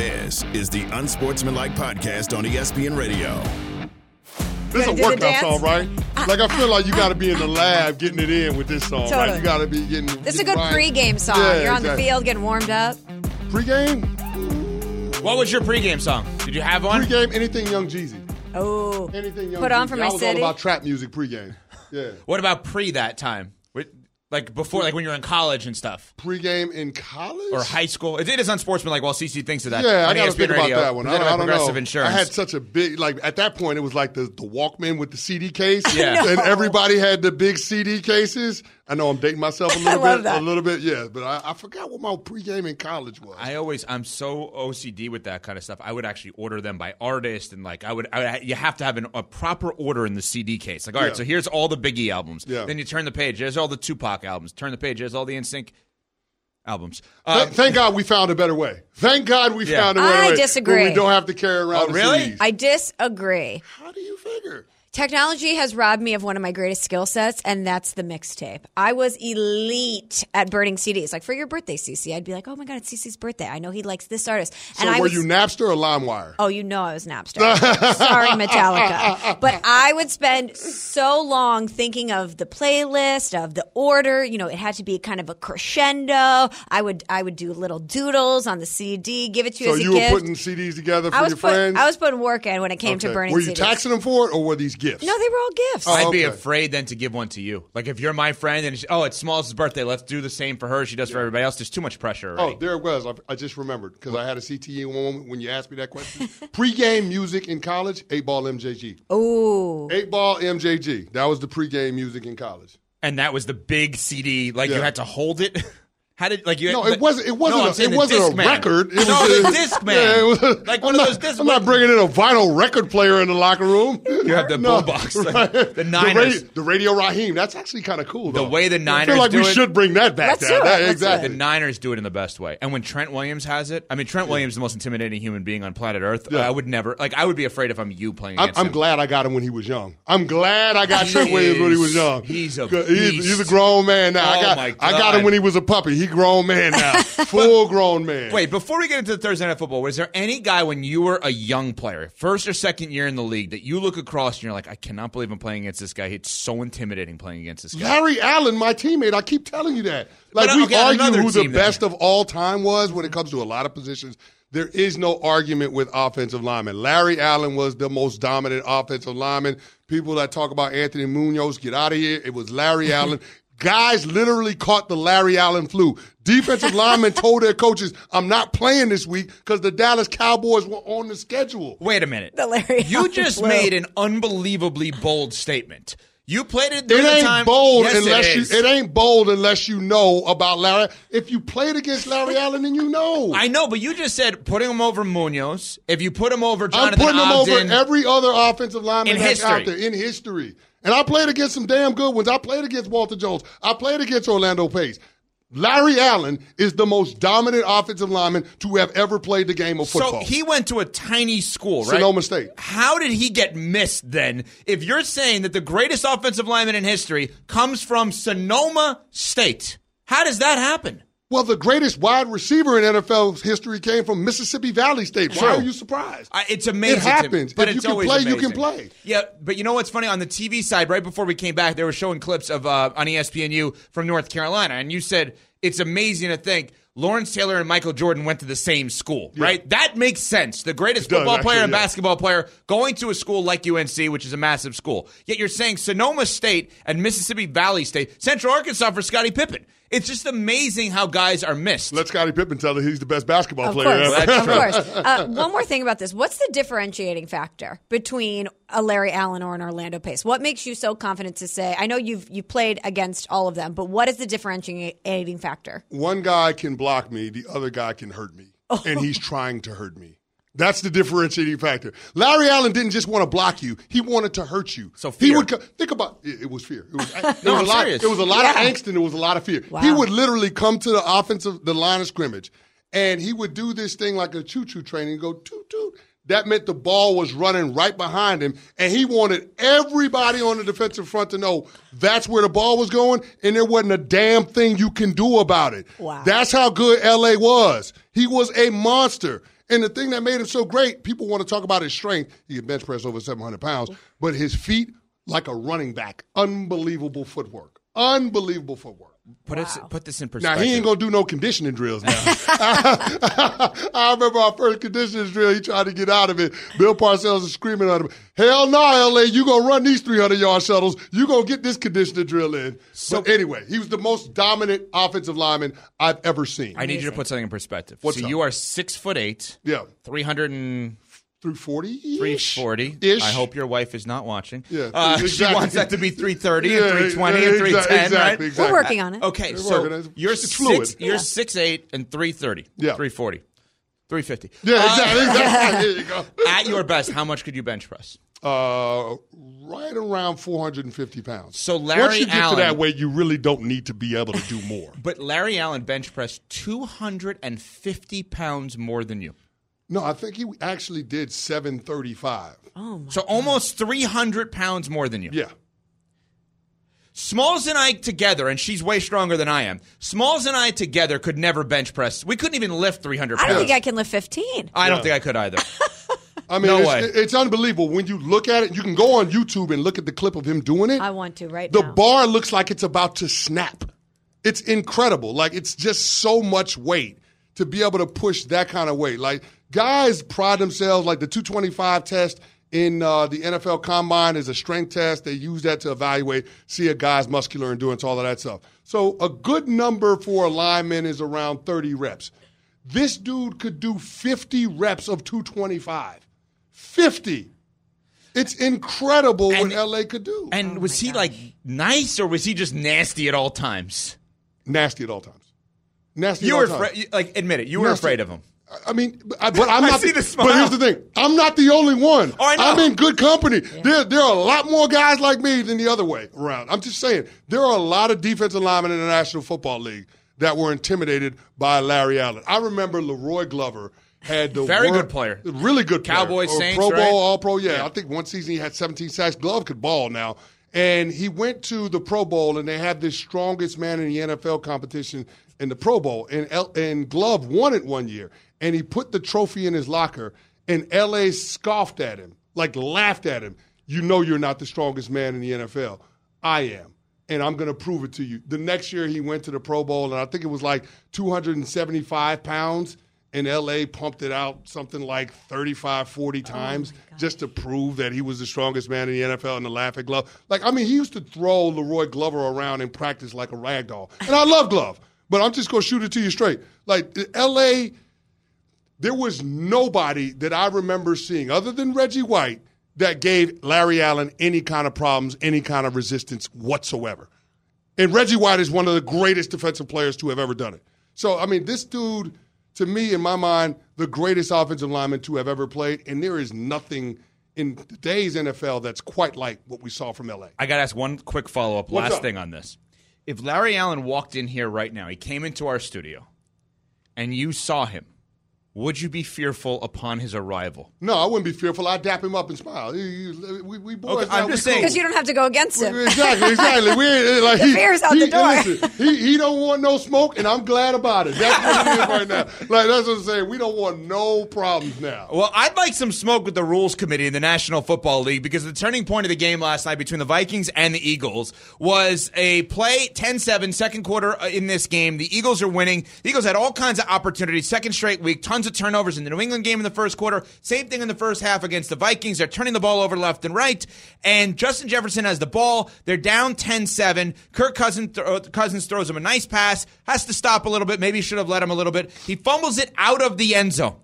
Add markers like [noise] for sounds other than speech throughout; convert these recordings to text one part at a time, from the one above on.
This is the Unsportsmanlike Podcast on ESPN Radio. This is a gonna do the workout song, right? Ah, like I feel ah, like you got to ah, be in the lab getting it in with this song, right? You got to be getting. This is a good right. pregame song. Yeah, You're on the field getting warmed up. Pregame, What was your pregame song? Did you have one? pregame, anything Young Jeezy, Oh, anything Young. Put on Jeezy. for I my was city. all about trap music pregame. Yeah, What about pre that time? Wait, Like before, like when you're in college and stuff, pregame in college or high school. It, it is unsportsmanlike. While CC thinks of that. Yeah, I on got to ESPN think about Radio, that one. I, I don't Progressive know. Insurance. I had such a big like at that point. It was like the the Walkman with the CD case. [laughs] Yeah. and [laughs] everybody had the big CD cases. I know I'm dating myself a [laughs] little bit, that. a little bit. Yeah, but I, I forgot what my pregame in college was. I always I'm so OCD with that kind of stuff. I would actually order them by artist and like I would, I you have to have an, a proper order in the CD case. Like all right, Yeah. so here's all the Biggie albums. Yeah. Then you turn the page. There's all the Tupac albums. Turn the page. There's all the NSYNC albums. Th- Um, Thank God we found a better way. Thank God we Yeah. found a better I way. I disagree. We don't have to carry around. Oh, the really? CDs. I disagree. How do you figure? Technology has robbed me of one of my greatest skill sets, and that's the mixtape. I was elite at burning CDs. Like for your birthday, CC, I'd be like, "Oh my god, it's CC's birthday! I know he likes this artist." So and I were would you Napster or LimeWire? Oh, you know I was Napster. Sorry, Metallica. But I would spend so long thinking of the playlist, of the order. You know, it had to be kind of a crescendo. I would I would do little doodles on the CD, give it to you so as a you gift. were putting CDs together for I was your put, friends. I was putting work in when it came to Okay. burning Were you CDs. taxing them for it, or were these gifts? No, they were all gifts. Oh, I'd be okay. afraid then to give one to you. Like if you're my friend and she, oh, it's Smalls' birthday, let's do the same for her. She does for everybody else. There's too much pressure. Oh, there it was. I, I just remembered because I had a CTE one moment when you asked me that question. [laughs] Pre-game music in college, eight ball MJG. Ooh. Eight ball MJG. That was the pre-game music in college. and that was the big CD. Like you had to hold it. [laughs] How did like you? No, it wasn't. It wasn't. No, a, saying it wasn't a Discman. record. It no, was the a, disc man. Yeah, was a- like I'm one not, of those disc. I'm not bringing in a vinyl record player in the locker room. You have the [laughs] No, boombox, right. the, the Niners. The, radio, the Radio Raheem. That's actually kind of cool. The way the I Niners feel like do we it- should bring that back. Let's down. do it. That- Let's do it. exactly. the Niners do it in the best way. And when Trent Williams has it, I mean, Trent Williams is the most intimidating human being on planet Earth. Yeah. I would never, like, I would be afraid if I'm you playing I'm, against I'm glad I got him when he was young. I'm glad I got Trent Williams when he was young. he's a He's, a grown man now. I Oh, got I got him when he was a puppy. He grown man now, [laughs] full grown man. Wait, before we get into the Thursday Night Football, was there any guy when you were a young player, first or second year in the league, that you look across and you're like, I cannot believe I'm playing against this guy. It's so intimidating playing against this guy. Larry Allen, my teammate, I keep telling you that. Like But, we okay, on argue who the team then. best of all time was when it comes to a lot of positions. There is no argument with offensive linemen. Larry Allen was the most dominant offensive lineman. People that talk about Anthony Munoz, get out of here. It was Larry [laughs] Allen. Guys literally caught the Larry Allen flu. Defensive linemen [laughs] told their coaches, I'm not playing this week because the Dallas Cowboys were on the schedule. Wait a minute. The Larry you Allen just flu. made an unbelievably bold statement. You played it. There It ain't time, bold Yes, unless it you. It ain't bold unless you know about Larry. If you played against Larry Allen, then you know. [laughs] I know, but you just said putting him over Munoz. If you put him over Jonathan I'm Jonathan putting him over every other offensive lineman In that's out there history. in history. And I played against some damn good ones. I played against Walter Jones. I played against Orlando Pace. Larry Allen is the most dominant offensive lineman to have ever played the game of football. So he went to a tiny school, right? Sonoma State. How did he get missed then? If you're saying that the greatest offensive lineman in history comes from Sonoma State, how does that happen? Well, the greatest wide receiver in NFL history came from Mississippi Valley State. Why are you surprised? I, it's amazing. It happens. but If you can play, you can play. Yeah, but you know what's funny? On the TV side, right before we came back, they were showing clips of uh, on ESPNU from North Carolina, and you said it's amazing to think Lawrence Taylor and Michael Jordan went to the same school, right? That makes sense. The greatest does, football player actually, and yeah. basketball player going to a school like UNC, which is a massive school. Yet you're saying Sonoma State and Mississippi Valley State, Central Arkansas for Scottie Pippen. It's just amazing how guys are missed. Let Scottie Pippen tell you he's the best basketball Of player course, ever. of [laughs] course. Uh, one more thing about this: what's the differentiating factor between a Larry Allen or an Orlando Pace? What makes you so confident to say? I know you've you played against all of them, but what is the differentiating factor? One guy can block me, the other guy can hurt me, and he's trying to hurt me. That's the differentiating factor. Larry Allen didn't just want to block you; he wanted to hurt you. So he would co- think about it, it was fear. It was, it No, was I'm a lot. serious. It was a lot of angst and it was a lot of fear. Wow. He would literally come to the offensive, the line of scrimmage, and he would do this thing like a choo-choo train and go toot toot. That meant the ball was running right behind him, and he wanted everybody on the defensive front to know that's where the ball was going, and there wasn't a damn thing you can do about it. Wow. That's how good LA was. He was a monster. And the thing that made him so great, people want to talk about his strength. He can bench press over 700 pounds, but his feet, like a running back, unbelievable footwork. Unbelievable footwork. Put us put this in perspective. Now he ain't gonna do no conditioning drills now. [laughs] [laughs] I remember our first conditioning drill. He tried to get out of it. Bill Parcells is screaming at him, "Hell no, LA! You gonna run these 300 yard shuttles? You gonna get this conditioning drill in?" but anyway, he was the most dominant offensive lineman I've ever seen. I need you to put something in perspective. What's so up? you are six foot eight, yeah, three hundred and 340, three forty. ish. I hope your wife is not watching. Yeah, uh, she wants that to be three thirty Yeah, and three twenty yeah, and three exa- ten, exactly, right? exactly. We're working on it. Okay, We're so it. you're It's six, fluid. you're Yeah. six eight and three thirty. Yeah. three forty. 350. Yeah, exactly. exactly. [laughs] There you go. At your best, how much could you bench press? Uh, right around 450 pounds. So Larry Once you get Allen- to that weight, you really don't need to be able to do more. [laughs] But Larry Allen bench pressed 250 pounds more than you. No, I think he actually did 735. Oh, So almost 300 pounds more than you. Yeah. Smalls and I together, and she's way stronger than I am. Smalls and I together could never bench press. We couldn't even lift 300 pounds. I don't think I can lift 15. I don't think I could either. [laughs] I mean, No it's, way. it's unbelievable. When you look at it, you can go on YouTube and look at the clip of him doing it. I want to right the now. bar looks like it's about to snap. It's incredible. Like it's just so much weight to be able to push that kind of weight. Like guys pride themselves. Like the 225 test in uh, the NFL Combine is a strength test. They use that to evaluate, see a guy's muscular endurance, all of that stuff. So a good number for a lineman is around 30 reps. This dude could do 50 reps of 225. 50. It's incredible And- what LA could do. And was he like nice or was he just nasty at all times? nasty at all times. Nasty You at were all times. afraid, like admit it, you were Nasty. afraid of him. I mean, but, I, but [laughs] I'm not. the But here's the thing: I'm not the only one. Oh, I. I'm in good company. There, there are a lot more guys like me than the other way around. I'm just saying there are a lot of defensive linemen in the National Football League that were intimidated by Larry Allen. I remember La'Roi Glover had the Very wor- good player. really good player. Cowboys, Or uh, Saints, Pro Bowl, right? All Pro. Yeah, I think one season he had 17 sacks. Glove could ball now. And he went to the Pro Bowl, and they had this strongest man in the NFL competition in the Pro Bowl. And, and Glove won it one year, and he put the trophy in his locker, and LA scoffed at him, like laughed at him. You know you're not the strongest man in the NFL. I am. And I'm going to prove it to you. The next year, he went to the Pro Bowl, and I think it was like 275 pounds and LA pumped it out something like 35, 40 times just to prove that he was the strongest man in the NFL in the laughing glove. Like, I mean, he used to throw La'Roi Glover around in practice like a rag doll. And I love Glove, but I'm just going to shoot it to you straight. Like, LA, there was nobody that I remember seeing other than Reggie White that gave Larry Allen any kind of problems, any kind of resistance whatsoever. And Reggie White is one of the greatest defensive players to have ever done it. So, I mean, this dude, to me, in my mind, the greatest offensive lineman to have ever played. And there is nothing in today's NFL that's quite like what we saw from LA. I got to ask one quick follow up, last up? thing on this. If Larry Allen walked in here right now, he came into our studio, and you saw him, would you be fearful upon his arrival? No, I wouldn't be fearful. I'd dap him up and smile. He- he- We, we boys. Okay, now, I'm just cool. saying- Because you don't have to go against him. Exactly, exactly. We [laughs] like The he, fear's out he, the door. listen, he he don't want no smoke, and I'm glad about it. That's what it is right now. Like that's what I'm saying. We don't want no problems now. Well, I'd like some smoke with the rules committee in the National Football League because the turning point of the game last night between the Vikings and the Eagles was a play 10-7 second quarter uh, in this game. The Eagles are winning. The Eagles had all kinds of opportunities. Second straight week, tons tons of turnovers in the New England game in the first quarter. Same thing in the first half against the Vikings. They're turning the ball over left and right. And Justin Jefferson has the ball. They're down 10 7. Kirk Cousins, th- Cousins throws him a nice pass, has to stop a little bit. Maybe should have let him a little bit. He fumbles it out of the end zone.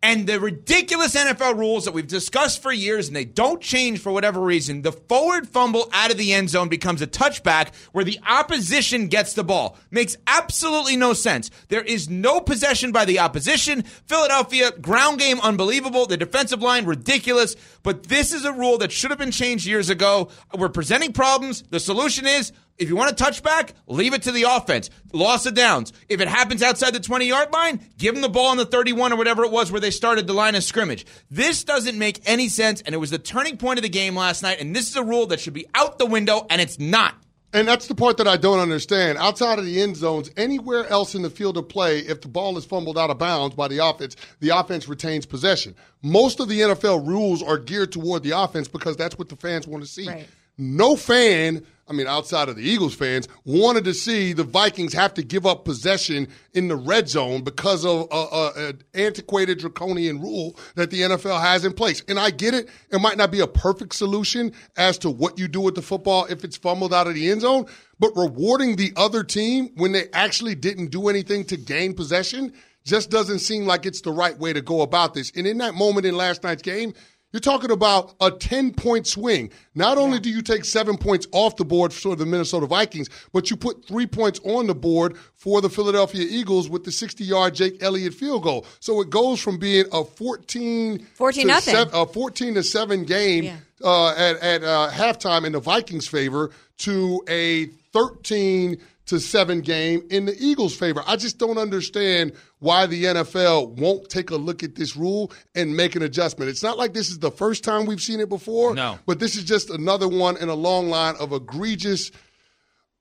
And the ridiculous NFL rules that we've discussed for years and they don't change for whatever reason, the forward fumble out of the end zone becomes a touchback where the opposition gets the ball. Makes absolutely no sense. There is no possession by the opposition. Philadelphia, ground game unbelievable. The defensive line, ridiculous. But this is a rule that should have been changed years ago. We're presenting problems. The solution is if you want a touchback, leave it to the offense. Loss of downs. If it happens outside the 20 yard line, give them the ball on the 31 or whatever it was where they started the line of scrimmage. This doesn't make any sense, and it was the turning point of the game last night, and this is a rule that should be out the window, and it's not. And that's the part that I don't understand. Outside of the end zones, anywhere else in the field of play, if the ball is fumbled out of bounds by the offense, the offense retains possession. Most of the NFL rules are geared toward the offense because that's what the fans want to see. Right. No fan, I mean, outside of the Eagles fans, wanted to see the Vikings have to give up possession in the red zone because of an antiquated draconian rule that the NFL has in place. And I get it. It might not be a perfect solution as to what you do with the football if it's fumbled out of the end zone, but rewarding the other team when they actually didn't do anything to gain possession just doesn't seem like it's the right way to go about this. And in that moment in last night's game, you're talking about a 10 point swing. Not only do you take seven points off the board for the Minnesota Vikings, but you put three points on the board for the Philadelphia Eagles with the 60 yard Jake Elliott field goal. So it goes from being a 14, 14 to nothing. seven, a 14 to 7 game Yeah. uh, at, at uh, halftime in the Vikings' favor to a 13 to 7 game in the Eagles' favor. I just don't understand why the NFL won't take a look at this rule and make an adjustment. It's not like this is the first time we've seen it before. No. But this is just another one in a long line of egregious,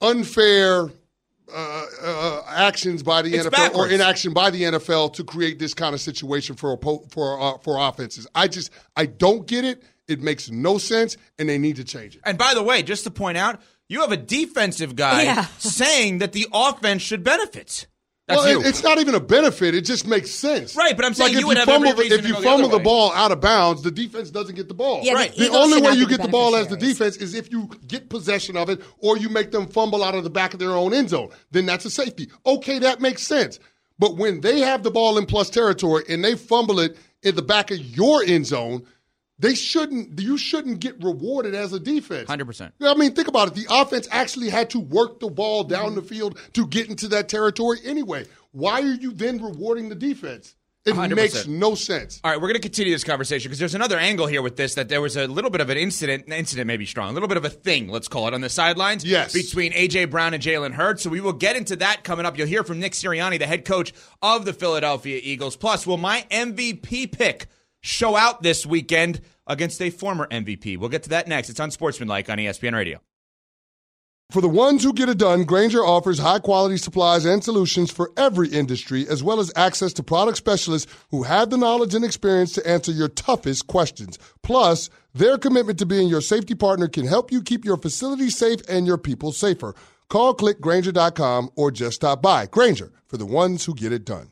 unfair uh, uh, actions by the It's NFL or inaction by the NFL to create this kind of situation for oppo- for uh, for offenses. I just I don't get it. It makes no sense, and they need to change it. And by the way, just to point out, you have a defensive guy Yeah. saying that the offense should benefit. That's well, you. it- it's not even a benefit. It just makes sense. Right, but I'm saying like you if would you have every fumble, the- reason if to you go the fumble other the ball out of bounds, the defense doesn't get the ball. Yeah, Right. The Eagles only way you get the ball as the defense is if you get possession of it or you make them fumble out of the back of their own end zone. Then that's a safety. Okay, that makes sense. But when they have the ball in plus territory and they fumble it in the back of your end zone, they shouldn't. You shouldn't get rewarded as a defense. 100%. I mean, think about it. The offense actually had to work the ball down mm-hmm. the field to get into that territory anyway. Why are you then rewarding the defense? It 100%. makes no sense. All right, we're going to continue this conversation because there's another angle here with this that there was a little bit of an incident, incident may be strong, a little bit of a thing, let's call it, on the sidelines Yes. between A.J. Brown and Jalen Hurts. So we will get into that coming up. You'll hear from Nick Sirianni, the head coach of the Philadelphia Eagles. Plus, will my MVP pick show out this weekend against a former MVP? We'll get to that next. It's Unsportsmanlike on ESPN Radio. For the ones who get it done, Grainger offers high quality supplies and solutions for every industry, as well as access to product specialists who have the knowledge and experience to answer your toughest questions. Plus, their commitment to being your safety partner can help you keep your facility safe and your people safer. Call clickgrainger.com or just stop by. Grainger, for the ones who get it done.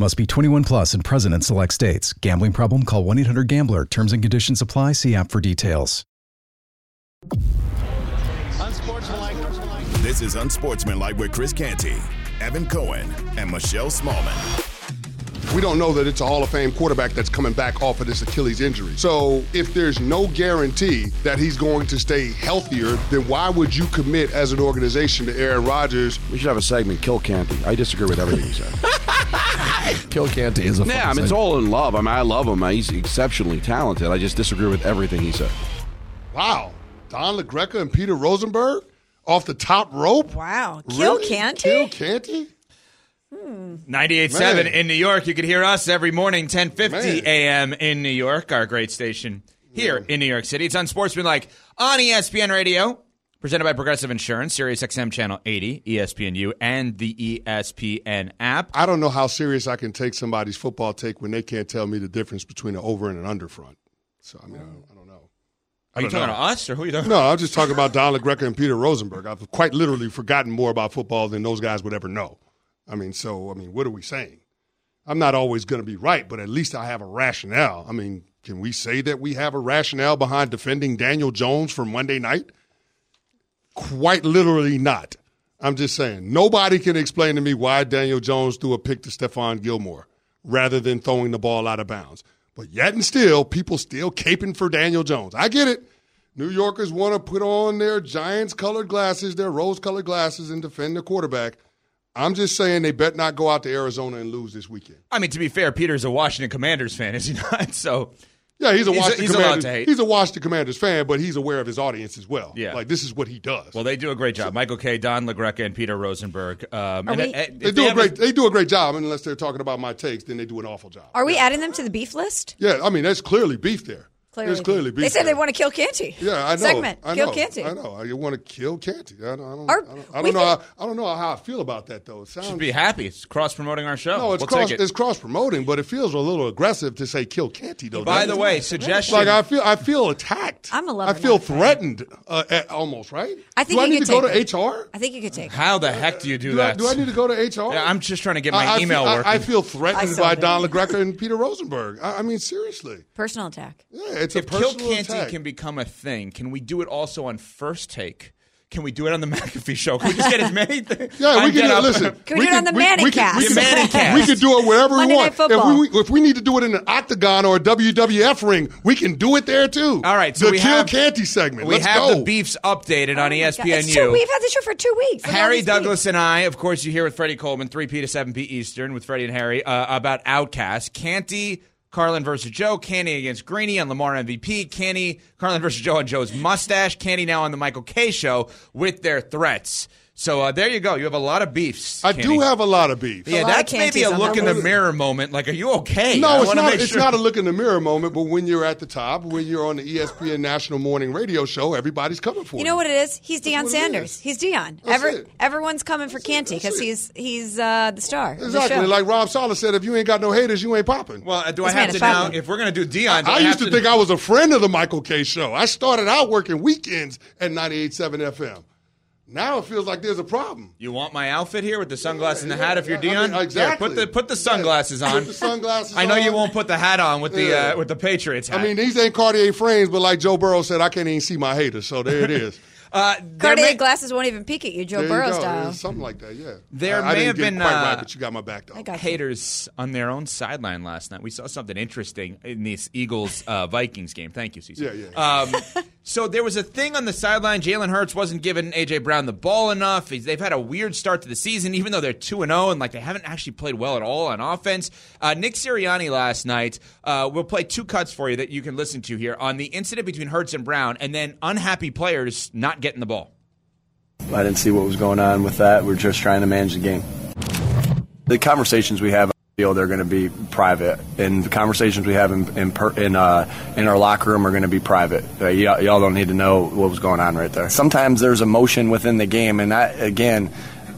Must be 21 plus and present in select states. Gambling problem? Call 1 800 Gambler. Terms and conditions apply. See app for details. Unsportsmanlike. This is Unsportsmanlike with Chris Canty, Evan Cohen, and Michelle Smallman. We don't know that it's a Hall of Fame quarterback that's coming back off of this Achilles injury. So if there's no guarantee that he's going to stay healthier, then why would you commit as an organization to Aaron Rodgers? We should have a segment, Kill Canty. I disagree with everything he said. [laughs] Kill Canty is a fun yeah, I mean, it's all in love. I mean, I love him. He's exceptionally talented. I just disagree with everything he said. Wow, Don LaGreca and Peter Rosenberg off the top rope? Wow. Kill Really? Canty? Kill Canty? Hmm. 98.7 Man. in New York. You can hear us every morning, 10:50 Man. a.m. in New York. Our great station here in New York City. It's Unsportsmanlike on E ESPN Radio, presented by Progressive Insurance, Sirius XM Channel 80, ESPNU, and the ESPN app. I don't know how serious I can take somebody's football take when they can't tell me the difference between an over and an under front. So I mean, I don't, I don't know. Are you don't talking know. to us or who are you talking? No, I'm just talking about Don LaGreca and Peter Rosenberg. I've quite literally forgotten more about football than those guys would ever know. I mean, so I mean, what are we saying? I'm not always going to be right, but at least I have a rationale. I mean, can we say that we have a rationale behind defending Daniel Jones for Monday night? Quite literally not. I'm just saying. Nobody can explain to me why Daniel Jones threw a pick to Stephon Gilmore rather than throwing the ball out of bounds. But yet and still, people still caping for Daniel Jones. I get it. New Yorkers want to put on their Giants colored glasses, their rose colored glasses, and defend the quarterback. I'm just saying they bet not go out to Arizona and lose this weekend. I mean, to be fair, Peter's a Washington Commanders fan, is he not? [laughs] So Yeah, he's a He's a- Washington he's allowed Commanders. to hate. He's a Washington Commanders fan, but he's aware of his audience as well. Yeah. like this is what he does. Well, they do a great job. Michael Kay, Don LaGreca, and Peter Rosenberg. Um, and, we- they if do a have great. They do a great job, unless they're talking about my takes. Then they do an awful job. Are we adding them to the beef list? Yeah, I mean that's clearly beef there. There's clearly beef. They said there. they want to kill Canty. Yeah, I know. Segment. I kill know. Canty. I know. You want to kill Canty. I don't. I don't, Are- I don't, I don't know. think- how, I don't know how I feel about that though. It sounds. Should be happy. It's cross promoting our show. no, it's we'll cross. take it. It's cross promoting, but it feels a little aggressive to say kill Canty though. By the it? way, suggestion. like I feel, I feel attacked. I'm a lover, I feel not a fan. threatened, uh, at, almost. Right? I think do I you need could to go take to HR? I think you could take. it. how the heck do you do, Do I, that? do I need to go to HR? Yeah, I'm just trying to get my email feel, I- working. I, feel threatened by. Don LaGreca and Peter Rosenberg. I, I mean, seriously. Personal attack. Yeah, it's a if Kill Canty attack. can become a thing, can we do it also on first take? Can we do it on the [laughs] McAfee show? Can we just get as many [laughs] things? Yeah, we can Get do, Up? listen. [laughs] Can we do it on the we, we can, we, can, The Manicast. we can do it wherever Monday we Night want. Football. If we if we need to do it in an octagon or a WWF ring, we can do it there too. All right, so the we Kill have- Canty segment. We Let's have go. the beefs updated on Oh my God. It's two- ESPNU. We've had the show for two weeks. Look at all Harry Douglas beefs. and I, of course, you hear with Freddie Coleman, 3P to 7P Eastern with Freddie and Harry uh, about Outcast. Canty, Carlin versus Joe. Canty against Greeny on Lamar MVP. Canty, Carlin versus Joe on Joe's mustache. Canty now on the Michael Kay show with their threats. So uh, there you go. You have a lot of beefs. I Canty. do have a lot of beef. Yeah, lot of that's maybe a look in the mirror moment. Like, are you okay? I No, it's not. make It's not a look in the mirror moment. But when you're at the top, when you're on the ESPN National Morning Radio Show, everybody's coming for you. You know what it is? He's Deion Sanders. is. He's Deion. Every, everyone's coming for That's. Canty because he's he's uh, the star. of the Exactly. show. Like Rob Sala said, if you ain't got no haters, you ain't popping. Well, uh, do This I have is to now? If we're going to do Deion, do I, I, used have to think I was a friend of the Michael Kay. Show. I started out working weekends at 98.7 FM. Now it feels like there's a problem. You want my outfit here with the sunglasses and the hat? If you're I Deion, mean, exactly. Put the put the Yeah. sunglasses on. Put the sunglasses I know you won't put the hat on with the uh, with the Patriots hat. I mean, these ain't Cartier frames, but like Joe Burrow said, I can't even see my haters. So there it is. [laughs] uh, there Cartier may, glasses won't even peek at you, Joe there you Burrow go. style. Something like that, yeah. There I, I may didn't have been, quite uh, right, but you got my back though. I got you. haters on their own sideline last night. We saw something interesting in this Eagles uh, [laughs] Vikings game. Thank you, Cece. Yeah, yeah. Um, so there was a thing on the sideline. Jalen Hurts wasn't giving AJ Brown the ball enough. He's, they've had a weird start to the season, even though they're two and zero, and like they haven't actually played well at all on offense. Uh, Nick Sirianni last night. Uh, we'll play two cuts for you that you can listen to here on the incident between Hurts and Brown, and then unhappy players not getting the ball. I didn't see what was going on with that. We're just trying to manage the game. The conversations we have, they're going to be private, and the conversations we have in in, per, in, uh, in our locker room are going to be private. Uh, y'all, y'all don't need to know what was going on right there. Sometimes there's emotion within the game, and again,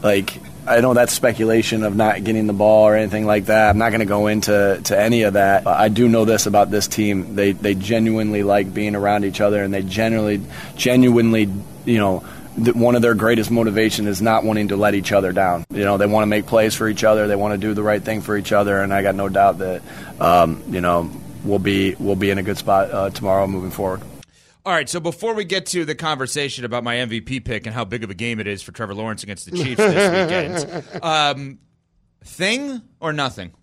like. I know that's speculation of not getting the ball or anything like that. I'm not going to go into to any of that. I do know this about this team: they they genuinely like being around each other, and they generally, genuinely, you know, th- one of their greatest motivation is not wanting to let each other down. You know, they want to make plays for each other. They want to do the right thing for each other, and I got no doubt that, um, you know, we'll be we'll be in a good spot uh, tomorrow moving forward. All right, so before we get to the conversation about my MVP pick and how big of a game it is for Trevor Lawrence against the Chiefs this [laughs] weekend, um, thing or nothing?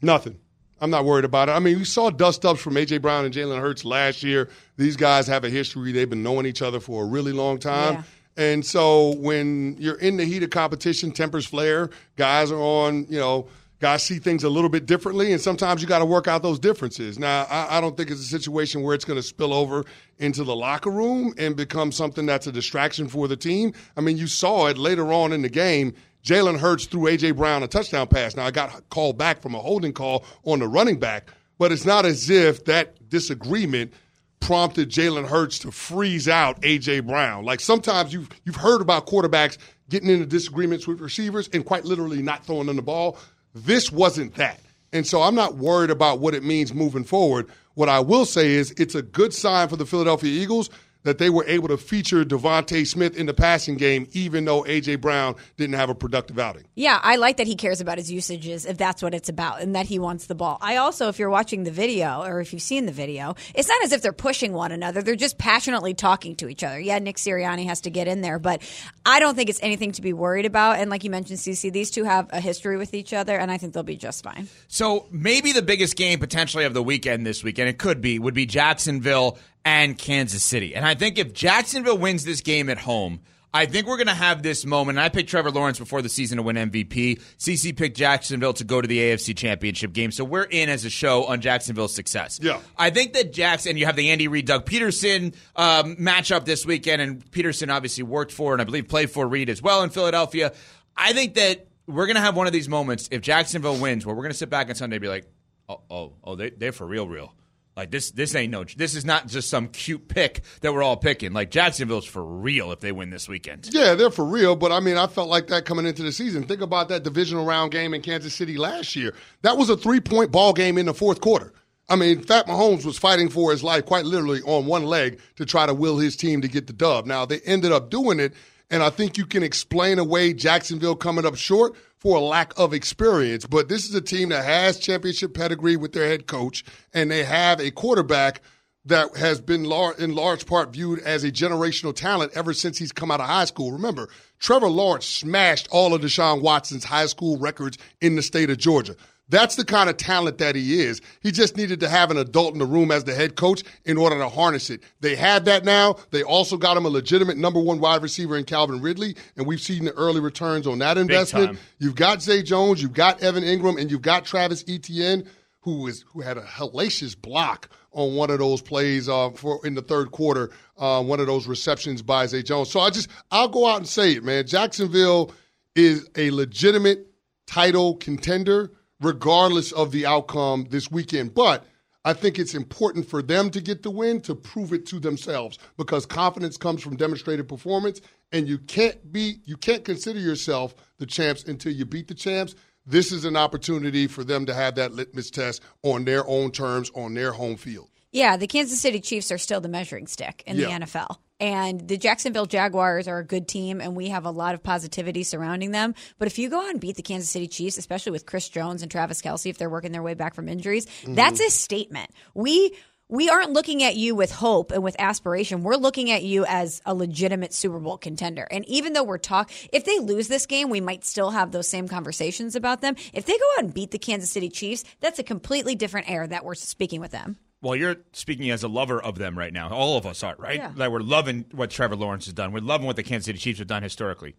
Nothing. I'm not worried about it. I mean, we saw dust ups from AJ Brown and Jalen Hurts last year. These guys have a history. They've been knowing each other for a really long time. Yeah. And so when you're in the heat of competition, tempers flare. Guys are on, you know, guys see things a little bit differently, and sometimes you got to work out those differences. Now, I, I don't think it's a situation where it's going to spill over into the locker room and become something that's a distraction for the team. I mean, you saw it later on in the game. Jalen Hurts threw A.J. Brown a touchdown pass. Now, I got called back from a holding call on the running back, but it's not as if that disagreement prompted Jalen Hurts to freeze out A.J. Brown. Like sometimes you've, you've heard about quarterbacks getting into disagreements with receivers and quite literally not throwing them the ball. This wasn't that. And so I'm not worried about what it means moving forward. What I will say is it's a good sign for the Philadelphia Eagles that they were able to feature DeVonta Smith in the passing game, even though A.J. Brown didn't have a productive outing. Yeah, I like that he cares about his usages if that's what it's about and that he wants the ball. I also, if you're watching the video or if you've seen the video, it's not as if they're pushing one another. They're just passionately talking to each other. Yeah, Nick Sirianni has to get in there, but I don't think it's anything to be worried about. And like you mentioned, CC, these two have a history with each other, and I think they'll be just fine. So maybe the biggest game potentially of the weekend this weekend, it could be, would be Jacksonville and Kansas City. And I think if Jacksonville wins this game at home, I think we're going to have this moment. And I picked Trevor Lawrence before the season to win MVP. CC picked Jacksonville to go to the AFC Championship game. So we're in as a show on Jacksonville's success. Yeah. I think that Jackson, and you have the Andy Reid, Doug Pederson um, matchup this weekend, and Pederson obviously worked for and I believe played for Reid as well in Philadelphia. I think that we're going to have one of these moments if Jacksonville wins where we're going to sit back on Sunday and be like, oh, oh, oh they, they're for real, real. Like this, this ain't no. This is not just some cute pick that we're all picking. Like Jacksonville's for real if they win this weekend. Yeah, they're for real. But I mean, I felt like that coming into the season. Think about that divisional round game in Kansas City last year. That was a three point ball game in the fourth quarter. I mean, Pat Mahomes was fighting for his life quite literally on one leg to try to will his team to get the dub. Now they ended up doing it, and I think you can explain away Jacksonville coming up short for a lack of experience. But this is a team that has championship pedigree with their head coach, and they have a quarterback that has been lar- in large part viewed as a generational talent ever since he's come out of high school. Remember, Trevor Lawrence smashed all of Deshaun Watson's high school records in the state of Georgia. That's the kind of talent that he is. He just needed to have an adult in the room as the head coach in order to harness it. They had that now. They also got him a legitimate number one wide receiver in Calvin Ridley, and we've seen the early returns on that investment. You've got Zay Jones, you've got Evan Engram, and you've got Travis Etienne, who is who had a hellacious block on one of those plays uh, for in the third quarter, uh, one of those receptions by Zay Jones. So I just I'll go out and say it, man. Jacksonville is a legitimate title contender regardless of the outcome this weekend. But I think it's important for them to get the win to prove it to themselves because confidence comes from demonstrated performance, and you can't be you can't consider yourself the champs until you beat the champs. This is an opportunity for them to have that litmus test on their own terms on their home field. Yeah, the Kansas City Chiefs are still the measuring stick in Yeah. the NFL. And the Jacksonville Jaguars are a good team, and we have a lot of positivity surrounding them. But if you go out and beat the Kansas City Chiefs, especially with Chris Jones and Travis Kelce, if they're working their way back from injuries, mm-hmm. that's a statement. We we aren't looking at you with hope and with aspiration. We're looking at you as a legitimate Super Bowl contender. And even though we're talk, if they lose this game, we might still have those same conversations about them. If they go out and beat the Kansas City Chiefs, that's a completely different air that we're speaking with them. Well, you're speaking as a lover of them right now. All of us are, right? Yeah. Like we're loving what Trevor Lawrence has done. We're loving what the Kansas City Chiefs have done historically.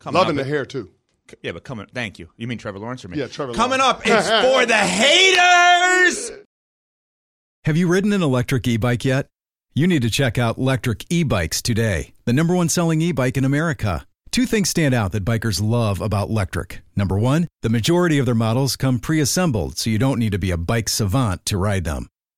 Coming Loving up- the hair too. Yeah, but coming. Thank you. You mean Trevor Lawrence or me? Yeah, Trevor Coming Lawrence. up, it's [laughs] for the haters. Have you ridden an electric e bike yet? You need to check out Lectric E Bikes today, the number one selling e bike in America. Two things stand out that bikers love about Lectric. Number one, the majority of their models come pre assembled, so you don't need to be a bike savant to ride them.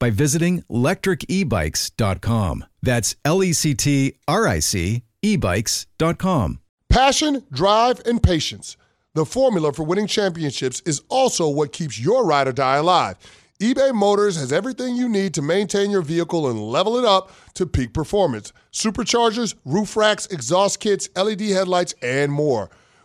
by visiting lectricebikes.com. That's L E C T R I C ebikes.com. Passion, drive, and patience. The formula for winning championships is also what keeps your ride or die alive. eBay Motors has everything you need to maintain your vehicle and level it up to peak performance. Superchargers, roof racks, exhaust kits, LED headlights, and more.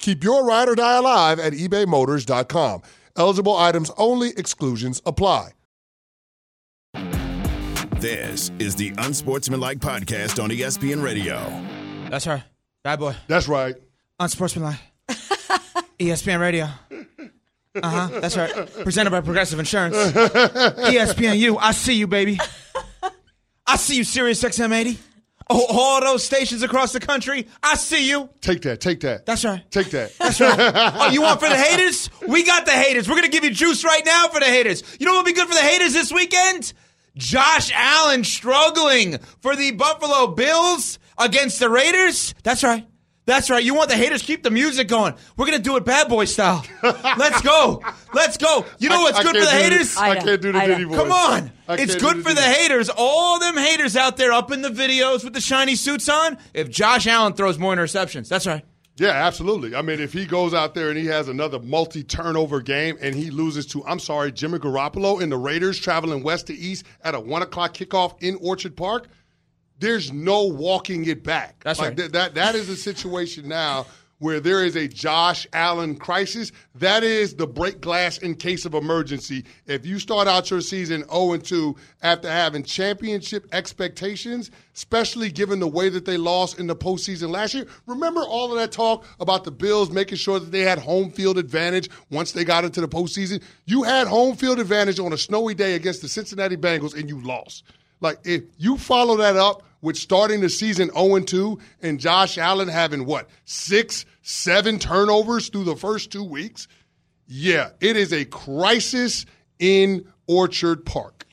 Keep your ride or die alive at ebaymotors.com. Eligible items only, exclusions apply. This is the Unsportsmanlike Podcast on ESPN Radio. That's right. Bad boy. That's right. Unsportsmanlike. [laughs] ESPN Radio. Uh huh. That's right. Presented by Progressive Insurance. [laughs] E ESPNU. I see you, baby. I see you, Sirius XM 80. Oh, all those stations across the country. I see you. Take that, take that. That's right. Take that. [laughs] That's right. oh, you want for the [laughs] haters? We got the haters. We're going to give you juice right now for the haters. You know what would be good for the haters this weekend? Josh Allen struggling for the Buffalo Bills against the Raiders. That's right. That's right. You want the haters? Keep the music going. We're going to do it bad boy style. Let's go. Let's go. You know what's I good for the do the- haters? I I can't do the I. Diddy voice. Come on. It's good do for the Diddy. haters. All them haters out there up in the videos with the shiny suits on. If Josh Allen throws more interceptions. That's right. Yeah, absolutely. I mean, if he goes out there and he has another multi-turnover game and he loses to, I'm sorry, Jimmy Garoppolo and the Raiders traveling west to east at a one o'clock kickoff in Orchard Park, there's no walking it back. That's like right. th- that. That is a situation now where there is a Josh Allen crisis. That is the break glass in case of emergency. If you start out your season 0 and 2 after having championship expectations, especially given the way that they lost in the postseason last year, remember all of that talk about the Bills making sure that they had home field advantage once they got into the postseason? You had home field advantage on a snowy day against the Cincinnati Bengals and you lost. Like if you follow that up with starting the season 0 2 and Josh Allen having what six, seven turnovers through the first two weeks, yeah, it is a crisis in Orchard Park.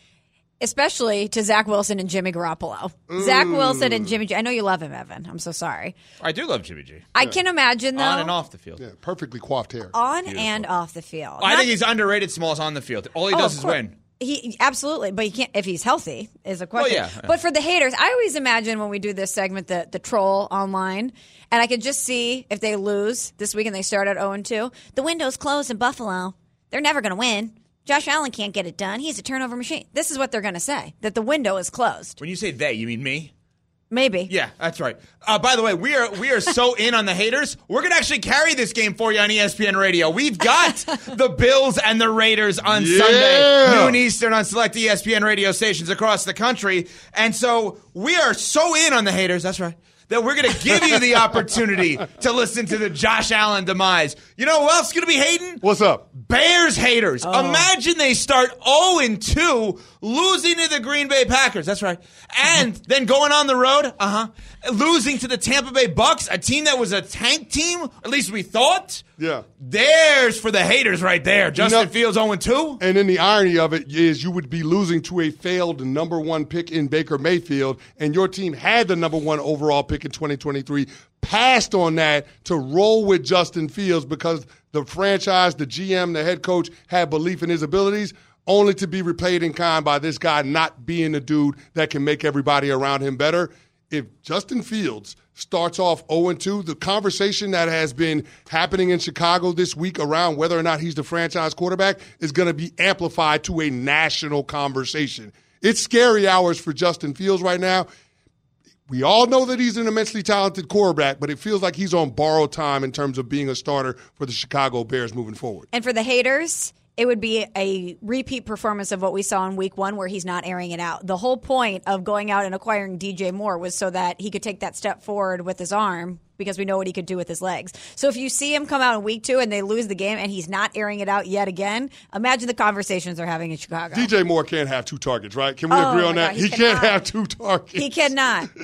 Especially to Zach Wilson and Jimmy Garoppolo. Zach mm. Wilson and Jimmy G. I know you love him, Evan. I'm so sorry. I do love Jimmy G. I can imagine though On and off the field. Yeah, perfectly coiffed hair. on and off the field. I Not- think he's underrated Smalls on the field. All he Oh, does of is course. win. He absolutely, but he can't if he's healthy is a question. yeah. But for the haters, I always imagine when we do this segment the the troll online, and I could just see if they lose this week and they start at zero and two, the window's closed in Buffalo. They're never going to win. Josh Allen can't get it done. He's a turnover machine. This is what they're going to say that the window is closed. When you say they, you mean me? Maybe. Yeah, that's right. Uh, by the way, we are we are so in on the haters. We're gonna actually carry this game for you on ESPN Radio. We've got [laughs] the Bills and the Raiders on Yeah. Sunday, noon Eastern on select ESPN radio stations across the country, and so we are so in on the haters. That's right. That we're going to give you the [laughs] opportunity to listen to the Josh Allen demise. You know who else is going to be hating? What's up? Bears haters. Oh. Imagine they start 0 and 2, losing to the Green Bay Packers. That's right. And [laughs] then going on the road, uh huh, losing to the Tampa Bay Bucks, a team that was a tank team, at least we thought. Yeah. There's for the haters right there. Justin know- Fields 0 and 2. And then the irony of it is you would be losing to a failed number one pick in Baker Mayfield, and your team had the number one overall pick in 2023, passed on that to roll with Justin Fields because the franchise, the GM, the head coach had belief in his abilities, only to be repaid in kind by this guy not being the dude that can make everybody around him better. If Justin Fields starts off 0 2, the conversation that has been happening in Chicago this week around whether or not he's the franchise quarterback is going to be amplified to a national conversation. It's scary hours for Justin Fields right now. We all know that he's an immensely talented quarterback, but it feels like he's on borrowed time in terms of being a starter for the Chicago Bears moving forward. And for the haters, it would be a repeat performance of what we saw in week one where he's not airing it out. The whole point of going out and acquiring DJ Moore was so that he could take that step forward with his arm because we know what he could do with his legs. So if you see him come out in week two and they lose the game and he's not airing it out yet again, imagine the conversations they're having in Chicago. DJ Moore can't have two targets, right? Can we Oh, agree on that? God, he he can't have two targets. he cannot. [laughs]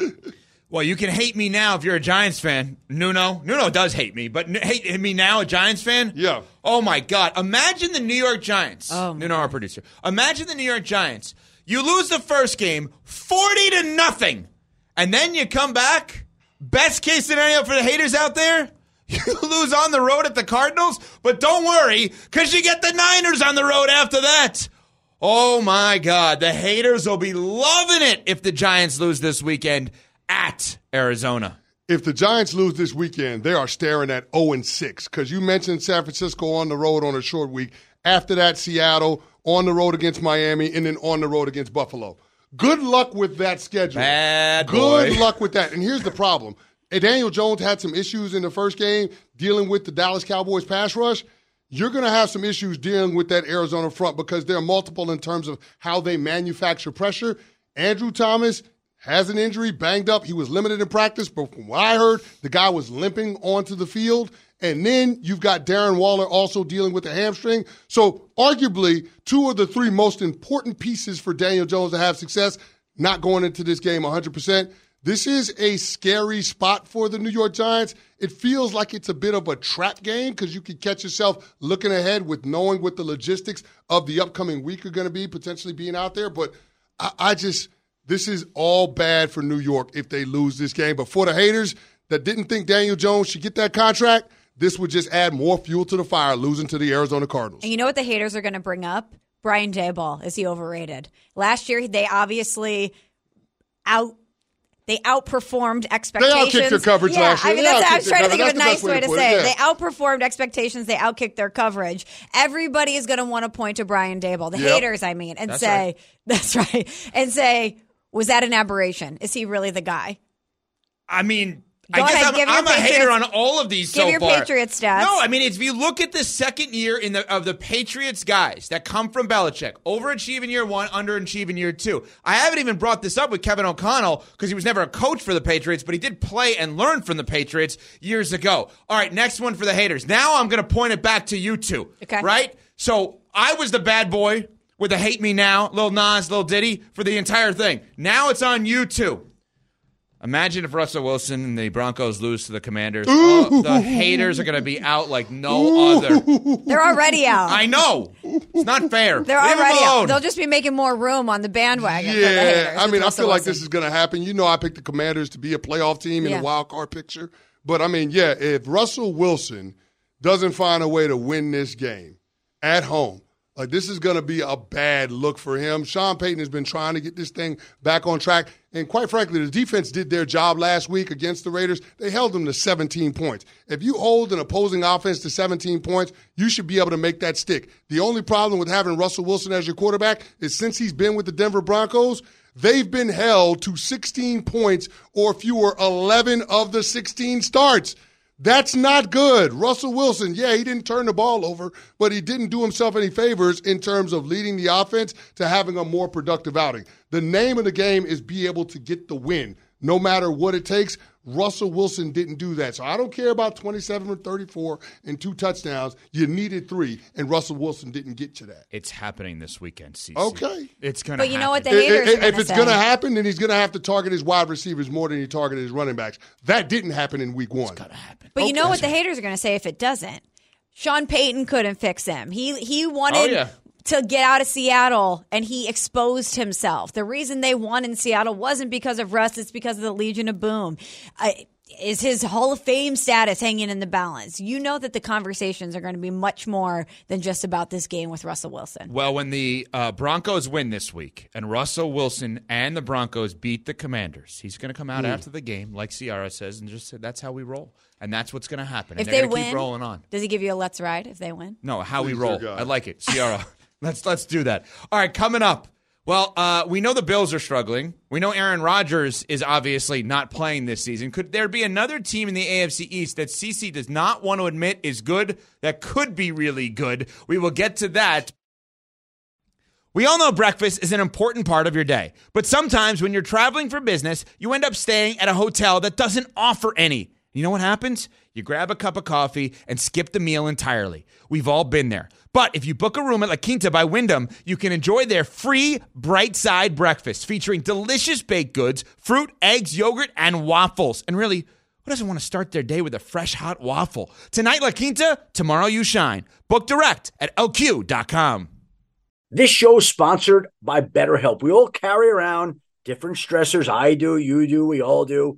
Well, you can hate me now if you're a Giants fan. Nuno. Nuno does hate me, but n- hate me now, a Giants fan? Yeah. Oh, my God. Imagine the New York Giants. Oh, Nuno, our producer. Imagine the New York Giants. You lose the first game 40 to nothing, and then you come back. Best case scenario for the haters out there. [laughs] You lose on the road at the Cardinals, but don't worry, because you get the Niners on the road after that. Oh my God. The haters will be loving it if the Giants lose this weekend at Arizona. if the Giants lose this weekend, they are staring at 0 and 6 because you mentioned San Francisco on the road on a short week. After that, Seattle on the road against Miami, and then on the road against Buffalo. Good luck with that schedule. Bad Good boy. luck with that. And here's the problem. Daniel Jones had some issues in the first game dealing with the Dallas Cowboys pass rush. You're going to have some issues dealing with that Arizona front because they're multiple in terms of how they manufacture pressure. Andrew Thomas has an injury, banged up. He was limited in practice, but from what I heard, the guy was limping onto the field. And then you've got Darren Waller also dealing with a hamstring. So, arguably, two of the three most important pieces for Daniel Jones to have success, not going into this game 100%. This is a scary spot for the New York Giants. It feels like it's a bit of a trap game because you could catch yourself looking ahead with knowing what the logistics of the upcoming week are going to be, potentially being out there. But I, I just, this is all bad for New York if they lose this game. But for the haters that didn't think Daniel Jones should get that contract, this would just add more fuel to the fire, losing to the Arizona Cardinals. And you know what the haters are going to bring up? Brian Daboll. Is he overrated? Last year, they obviously out. They outperformed expectations. They outkicked their coverage yeah, last year. I mean, that's, I outkicked was trying to think of a That's nice way way to to it, say it. yeah. They outperformed expectations. They outkicked their coverage. Everybody is going to want to point to Brian Daboll, the Yep. haters, I mean, and That's say, right. [laughs] "That's right," and say, "Was that an aberration? Is he really the guy?" I mean, Go I guess ahead, I'm, I'm a hater on all of these give so your far. Patriots stats. No, I mean, if you look at the second year in the of the Patriots guys that come from Belichick, overachieving year one, underachieving year two. I haven't even brought this up with Kevin O'Connell because he was never a coach for the Patriots, but he did play and learn from the Patriots years ago. All right, next one for the haters. Now I'm going to point it back to you two. Okay. Right? So I was the bad boy with the hate me now, Lil Nas, Lil Diddy for the entire thing. Now it's on you too. Imagine if Russell Wilson and the Broncos lose to the Commanders. Oh, the haters are going to be out like no other. They're already out. I know. It's not fair. They're Leave 'em already out. They'll just be making more room on the bandwagon. for the Yeah, haters I mean, I Russell feel like this is going to happen. You know, I picked the Commanders to be a playoff team in Yeah. the wild card picture. But I mean, yeah, if Russell Wilson doesn't find a way to win this game at home, like this is going to be a bad look for him. Sean Payton has been trying to get this thing back on track. And quite frankly, the defense did their job last week against the Raiders. They held them to 17 points. If you hold an opposing offense to 17 points, you should be able to make that stick. The only problem with having Russell Wilson as your quarterback is since he's been with the Denver Broncos, they've been held to 16 points or fewer 11 of the 16 starts. That's not good. Russell Wilson, yeah, he didn't turn the ball over, but he didn't do himself any favors in terms of leading the offense to having a more productive outing. The name of the game is be able to get the win, no matter what it takes. Russell Wilson didn't do that. So I don't care about 27 or 34 and two touchdowns. You needed three, and Russell Wilson didn't get you that. It's happening this weekend, CC. Okay. It's going to But you know what? The I- I- haters are if it's going to happen, then he's going to have to target his wide receivers more than he targeted his running backs. That didn't happen in week one. It's going to happen. But you know what the haters are going to say if it doesn't? Sean Payton couldn't fix him. He he wanted Oh, yeah. To get out of Seattle and he exposed himself. The reason they won in Seattle wasn't because of Russ, it's because of the Legion of Boom. Uh, is his Hall of Fame status hanging in the balance? You know that the conversations are going to be much more than just about this game with Russell Wilson. Well, when the uh, Broncos win this week and Russell Wilson and the Broncos beat the Commanders, he's going to come out after the game, like Ciara says, and just say, that's how we roll. And that's what's going to happen. If and they're they gonna win, keep rolling on. does he give you a let's ride if they win? No, how we roll. I like it. Ciara. [laughs] let's let's do that. All right, coming up. Well, uh, we know the Bills are struggling. We know Aaron Rodgers is obviously not playing this season. Could there be another team in the AFC East that CC does not want to admit is good that could be really good? We will get to that. We all know breakfast is an important part of your day, but sometimes when you're traveling for business, you end up staying at a hotel that doesn't offer any. You know what happens? You grab a cup of coffee and skip the meal entirely. We've all been there. But if you book a room at La Quinta by Wyndham, you can enjoy their free bright side breakfast featuring delicious baked goods, fruit, eggs, yogurt, and waffles. And really, who doesn't want to start their day with a fresh hot waffle? Tonight, La Quinta, tomorrow, you shine. Book direct at lq.com. This show is sponsored by BetterHelp. We all carry around different stressors. I do, you do, we all do,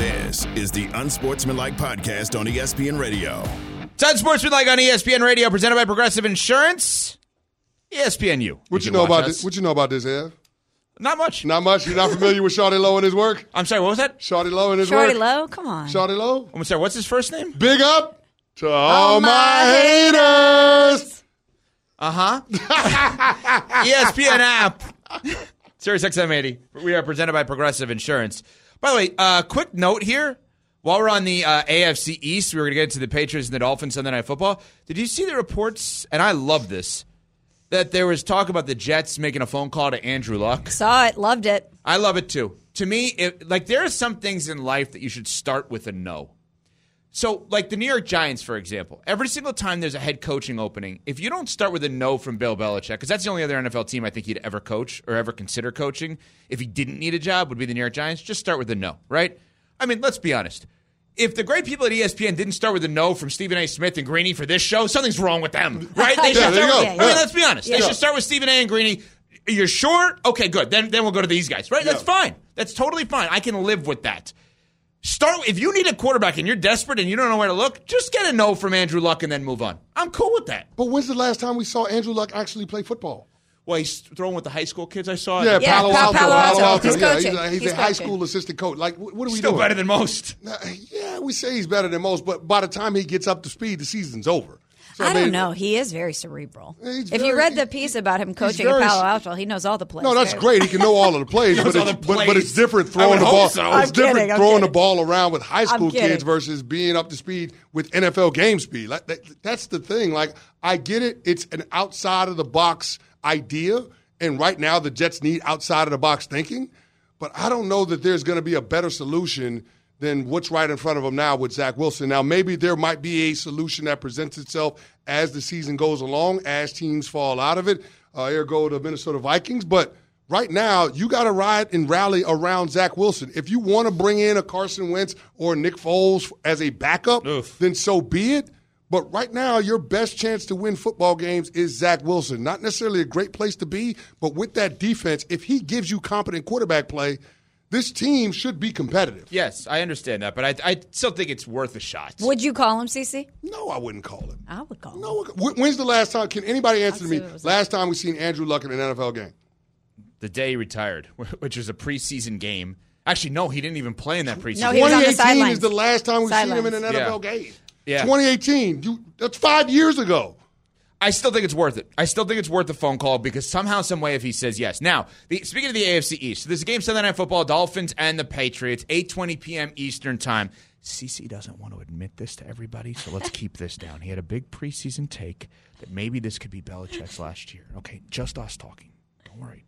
This is the Unsportsmanlike Podcast on ESPN Radio. It's Unsportsmanlike on ESPN Radio, presented by Progressive Insurance. ESPN. ESPNU. What you know about this? What you know about this, Ev? Not much. Not much. You're not familiar with Shawty Lo and his work? I'm sorry, what was that? Shawty Lo and his Shorty work? Low, come on. Shawty Lo? I'm sorry, what's his first name? Big up to all my my haters. Uh huh. [laughs] ESPN app. Sirius XM 80. We are presented by Progressive Insurance. By the way, uh, quick note here. While we're on the uh, AFC East, we were going to get into the Patriots and the Dolphins Sunday Night Football. Did you see the reports? And I love this. That there was talk about the Jets making a phone call to Andrew Luck. Saw it, loved it. I love it too. To me, it, like there are some things in life that you should start with a no. So, like the New York Giants, for example, every single time there's a head coaching opening, if you don't start with a no from Bill Belichick, because that's the only other NFL team I think he'd ever coach or ever consider coaching, if he didn't need a job, would be the New York Giants. Just start with a no, right? I mean, let's be honest. If the great people at ESPN didn't start with a no from Stephen A. Smith and Greeny for this show, something's wrong with them, [laughs] right? They should you start with- I mean, Yeah. let's be honest. They should start with Stephen A. and Greeny. You're sure? Okay, good. Then then we'll go to these guys, right? That's fine. That's totally fine. I can live with that. Start if you need a quarterback and you're desperate and you don't know where to look, just get a no from Andrew Luck and then move on. I'm cool with that. But when's the last time we saw Andrew Luck actually play football? Well, he's throwing with the high school kids I saw. Yeah, Yeah, Palo Pa- Alto. Palo Alto. Alto. He's yeah, coaching. he's, a, he's He's a high school assistant coach. Like, what, what are we still doing? better than most. Uh, yeah, we say he's better than most, but by the time he gets up to speed, the season's over. So, I don't know. He is very cerebral. If you read the piece about him coaching very- at Palo Alto, he knows all the plays. No, that's Very- great. He can know all of the [laughs] plays, but, it's, but, but it's different I throwing the ball. so. It's I'm different kidding, I'm throwing the ball around with high school kids versus being up to speed with NFL game speed. Like, that, that's the thing. Like I get it. It's an outside of the box idea, and right now the Jets need outside of the box thinking. But I don't know that there's going to be a better solution than what's right in front of them now with Zach Wilson. Now, maybe there might be a solution that presents itself as the season goes along, as teams fall out of it. Uh, ergo, the Minnesota Vikings. But right now, you got to ride and rally around Zach Wilson. If you want to bring in a Carson Wentz or Nick Foles as a backup, then so be it. But right now, your best chance to win football games is Zach Wilson. Not necessarily a great place to be, but with that defense, if he gives you competent quarterback play, this team should be competitive. Yes, I understand that, but I, I still think it's worth a shot. Would you call him, CC? No, I wouldn't call him. I would call him. No, wh- when's the last time? Can anybody answer I'll me? see what Last time we seen Andrew Luck in an NFL game? The day he retired, [laughs] which was a preseason game. Actually, no, he didn't even play in that preseason. No, he was on the 2018 sidelines. is the last time we've seen him in an Sidelines. NFL game. Yeah. 2018. You, that's five years ago. I still think it's worth it. I still think it's worth the phone call because somehow, some way, if he says yes. Now, the, speaking of the AFC East, there's a game Sunday Night Football, Dolphins and the Patriots, 8:20 p.m. Eastern Time. CC doesn't want to admit this to everybody, so let's keep this down. He had a big preseason take that maybe this could be Belichick's last year. Okay, just us talking. Don't worry.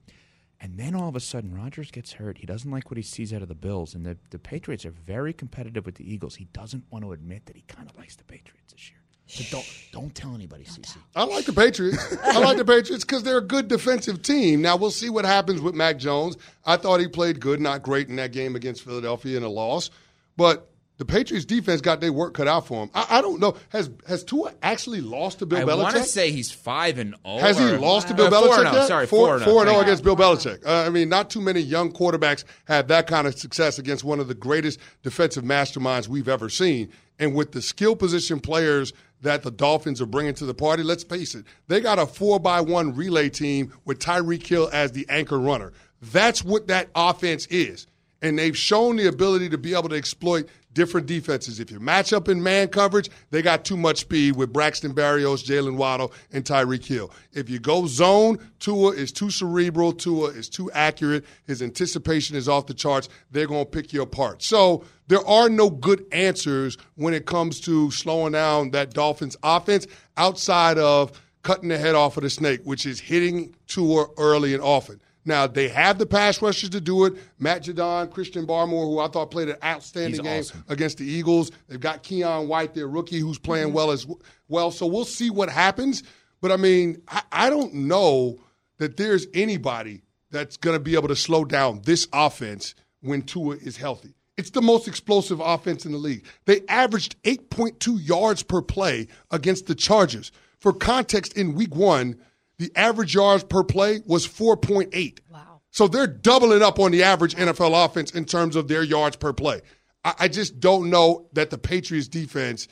And then all of a sudden, Rodgers gets hurt. He doesn't like what he sees out of the Bills, and the, the Patriots are very competitive with the Eagles. He doesn't want to admit that he kind of likes the Patriots this year. So don't don't tell anybody, CC. I like the Patriots. I like the Patriots because they're a good defensive team. Now we'll see what happens with Mac Jones. I thought he played good, not great in that game against Philadelphia in a loss, but the Patriots defense got their work cut out for him. I, I don't know. Has has Tua actually lost to Bill I Belichick? want to say he's five and zero. Has he lost to Bill Uh, Belichick? Four and oh, yet? Sorry, four, four and four and oh. oh against Bill Belichick. Uh, I mean, not too many young quarterbacks have that kind of success against one of the greatest defensive masterminds we've ever seen. And with the skill position players that the Dolphins are bringing to the party, let's face it, they got a four by one relay team with Tyreek Hill as the anchor runner. That's what that offense is. And they've shown the ability to be able to exploit different defenses. If you match up in man coverage, they got too much speed with Braxton Berrios, Jaylen Waddle, and Tyreek Hill. If you go zone, Tua is too cerebral. Tua is too accurate. His anticipation is off the charts. They're going to pick you apart. So there are no good answers when it comes to slowing down that Dolphins offense outside of cutting the head off of the snake, which is hitting Tua early and often. Now they have the pass rushers to do it. Matt Judon, Christian Barmore, who I thought played an outstanding He's game awesome. against the Eagles. They've got Keion White, their rookie, who's playing Mm-hmm. well as well. So we'll see what happens. But I mean, I, I don't know that there's anybody that's going to be able to slow down this offense when Tua is healthy. It's the most explosive offense in the league. They averaged 8.2 yards per play against the Chargers. For context, in week one, the average yards per play was 4.8. Wow. So they're doubling up on the average NFL offense in terms of their yards per play. I, I just don't know that the Patriots defense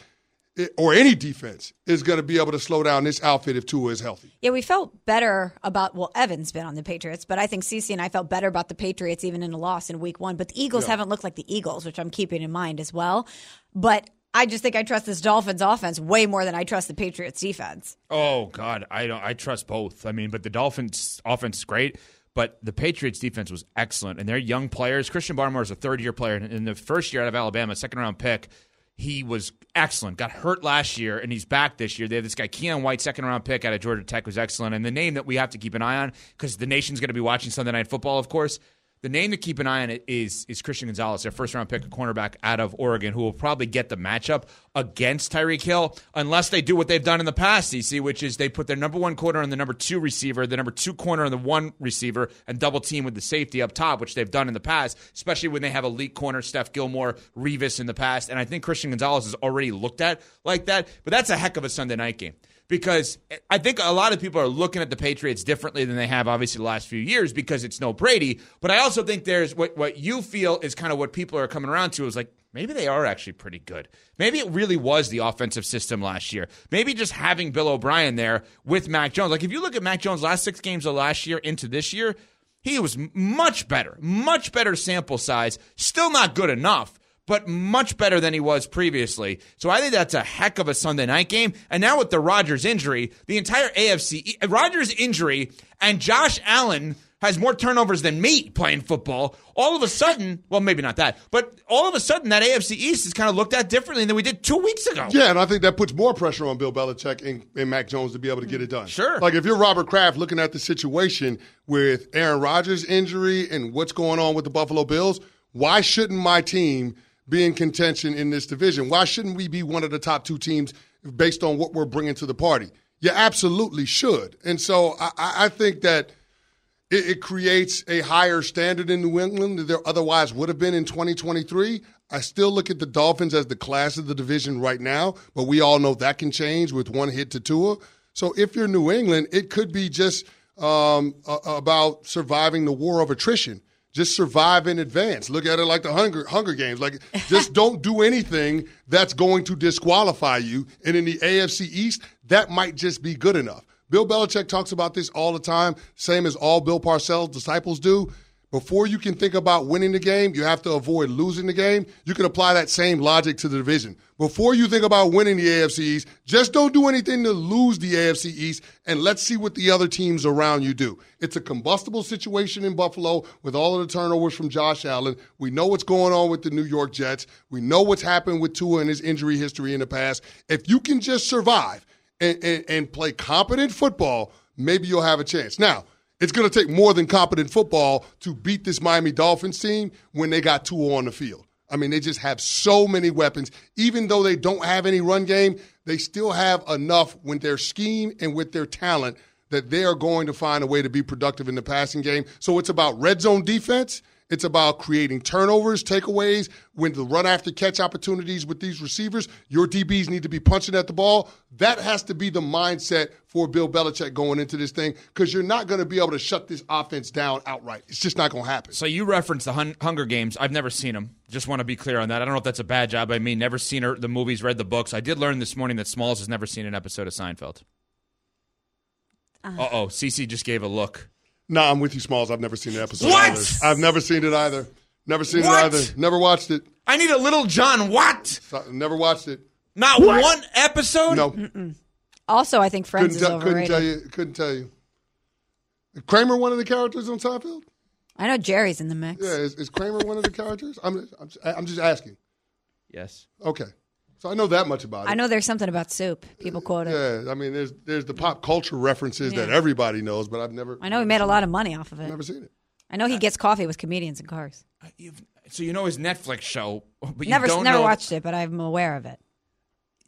eh, or any defense is going to be able to slow down this outfit if Tua is healthy. Yeah, we felt better about well, Evan's been on the Patriots, but I think Cece and I felt better about the Patriots even in a loss in Week One. But the Eagles haven't looked like the Eagles, which I'm keeping in mind as well. But I just think I trust this Dolphins offense way more than I trust the Patriots defense. Oh God, I don't. I trust both. I mean, but the Dolphins' offense is great, but the Patriots' defense was excellent, and they're young players. Christian Barmore is a third-year player, and in the first year out of Alabama, second-round pick. He was excellent. Got hurt last year, and he's back this year. They have this guy Keion White, second-round pick out of Georgia Tech, was excellent. And the name that we have to keep an eye on because the nation's going to be watching Sunday Night Football, of course. The name to keep an eye on is is Christian Gonzalez, their first round pick, a cornerback out of Oregon, who will probably get the matchup against Tyreek Hill, unless they do what they've done in the past, CC, which is they put their number one corner on the number two receiver, the number two corner on the one receiver, and double team with the safety up top, which they've done in the past, especially when they have elite corner Steph Gilmore, Revis in the past. And I think Christian Gonzalez is already looked at like that, but that's a heck of a Sunday night game because I think a lot of people are looking at the Patriots differently than they have obviously the last few years because it's no Brady. But I also think there's what what you feel is kind of what people are coming around to is like maybe they are actually pretty good. Maybe it really was the offensive system last year. Maybe just having Bill O'Brien there with Mac Jones. Like if you look at Mac Jones' last six games of last year into this year, he was much better, much better sample size. Still not good enough but much better than he was previously. So I think that's a heck of a Sunday night game. And now with the Rodgers injury, the entire AFC, Rodgers injury, and Josh Allen has more turnovers than me playing football. All of a sudden, well, maybe not that, but all of a sudden, that AFC East is kind of looked at differently than we did two weeks ago. Yeah, and I think that puts more pressure on Bill Belichick and, and Mac Jones to be able to get it done. Sure. Like if you're Robert Kraft looking at the situation with Aaron Rodgers' injury and what's going on with the Buffalo Bills, why shouldn't my team be in contention in this division? Why shouldn't we be one of the top two teams based on what we're bringing to the party? You absolutely should. And so I, I think that it, it creates a higher standard in New England than there otherwise would have been in 2023. I still look at the Dolphins as the class of the division right now, but we all know that can change with one hit to Tua. So if you're New England, it could be just um, about surviving the war of attrition. Just survive in advance. Look at it like the Hunger Hunger Games. Like just [laughs] don't do anything that's going to disqualify you. And in the AFC East, that might just be good enough. Bill Belichick talks about this all the time, same as all Bill Parcells disciples do. Before you can think about winning the game, you have to avoid losing the game. You can apply that same logic to the division. Before you think about winning the AFC East, just don't do anything to lose the AFC East and let's see what the other teams around you do. It's a combustible situation in Buffalo with all of the turnovers from Josh Allen. We know what's going on with the New York Jets. We know what's happened with Tua and his injury history in the past. If you can just survive and, and, and play competent football, maybe you'll have a chance. Now, it's going to take more than competent football to beat this Miami Dolphins team when they got two on the field. I mean, they just have so many weapons. Even though they don't have any run game, they still have enough with their scheme and with their talent that they are going to find a way to be productive in the passing game. So it's about red zone defense. It's about creating turnovers, takeaways, when the run after catch opportunities with these receivers. Your DBs need to be punching at the ball. That has to be the mindset for Bill Belichick going into this thing because you're not going to be able to shut this offense down outright. It's just not going to happen. So you referenced the Hun- Hunger Games. I've never seen them. Just want to be clear on that. I don't know if that's a bad job by me. Never seen her, the movies, read the books. I did learn this morning that Smalls has never seen an episode of Seinfeld. Uh oh, Cece just gave a look. No, I'm with you, Smalls. I've never seen the episode What? either. I've never seen it either. Never seen What? it either. Never watched it. I need a little John What? So- Never watched it. Not one episode. No. Also, I think Friends Couldn't, is tell- couldn't tell you. Couldn't tell you. Kramer one of the characters on Seinfeld? I know Jerry's in the mix. Yeah, is, is Kramer one of the characters? I'm, I'm, I'm just asking. Yes. Okay, so I know that much about it. I know there's something about soup. People quote it. Yeah, I mean, there's there's the pop culture references that everybody knows, but I've never. I know he made a lot of money off of it. Never seen it. I know he gets coffee with comedians in cars. You've, so you know his Netflix show, but you never don't never know. watched it, but I'm aware of it.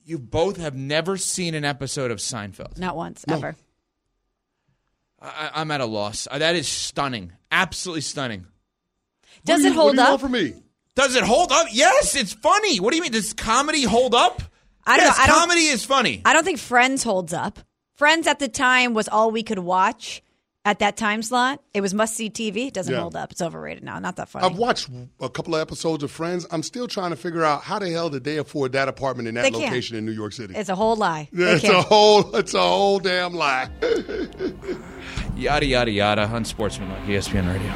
You both have never seen an episode of Seinfeld. Not once, ever. I, I'm at a loss. Uh, That is stunning. Absolutely stunning. Does What do it hold what do you up? want from me? Does it hold up? Yes, it's funny. What do you mean? Does comedy hold up? I don't yes, know. I don't- comedy is funny. I don't think Friends holds up. Friends at the time was all we could watch at that time slot. It was must see TV. It doesn't Yeah. hold up. It's overrated now. Not that funny. I've watched a couple of episodes of Friends. I'm still trying to figure out how the hell did they afford that apartment in that They can't. location in New York City. it's a whole lie. Yeah, it's a can't. whole, it's a whole damn lie. [laughs] Yada yada yada. Unsportsmanlike. ESPN Radio.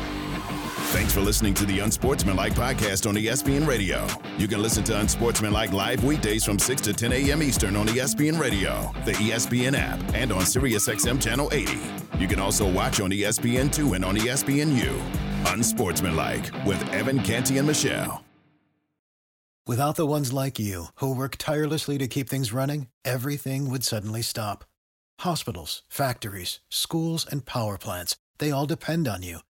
Thanks for listening to the Unsportsmanlike podcast on ESPN Radio. You can listen to Unsportsmanlike live weekdays from 6 to 10 a.m. Eastern on ESPN Radio, the ESPN app, and on SiriusXM Channel 80. You can also watch on E ESPN2 and on ESPNU. Unsportsmanlike with Evan Canty and Michelle. Without the ones like you, who work tirelessly to keep things running, everything would suddenly stop. Hospitals, factories, schools, and power plants, they all depend on you.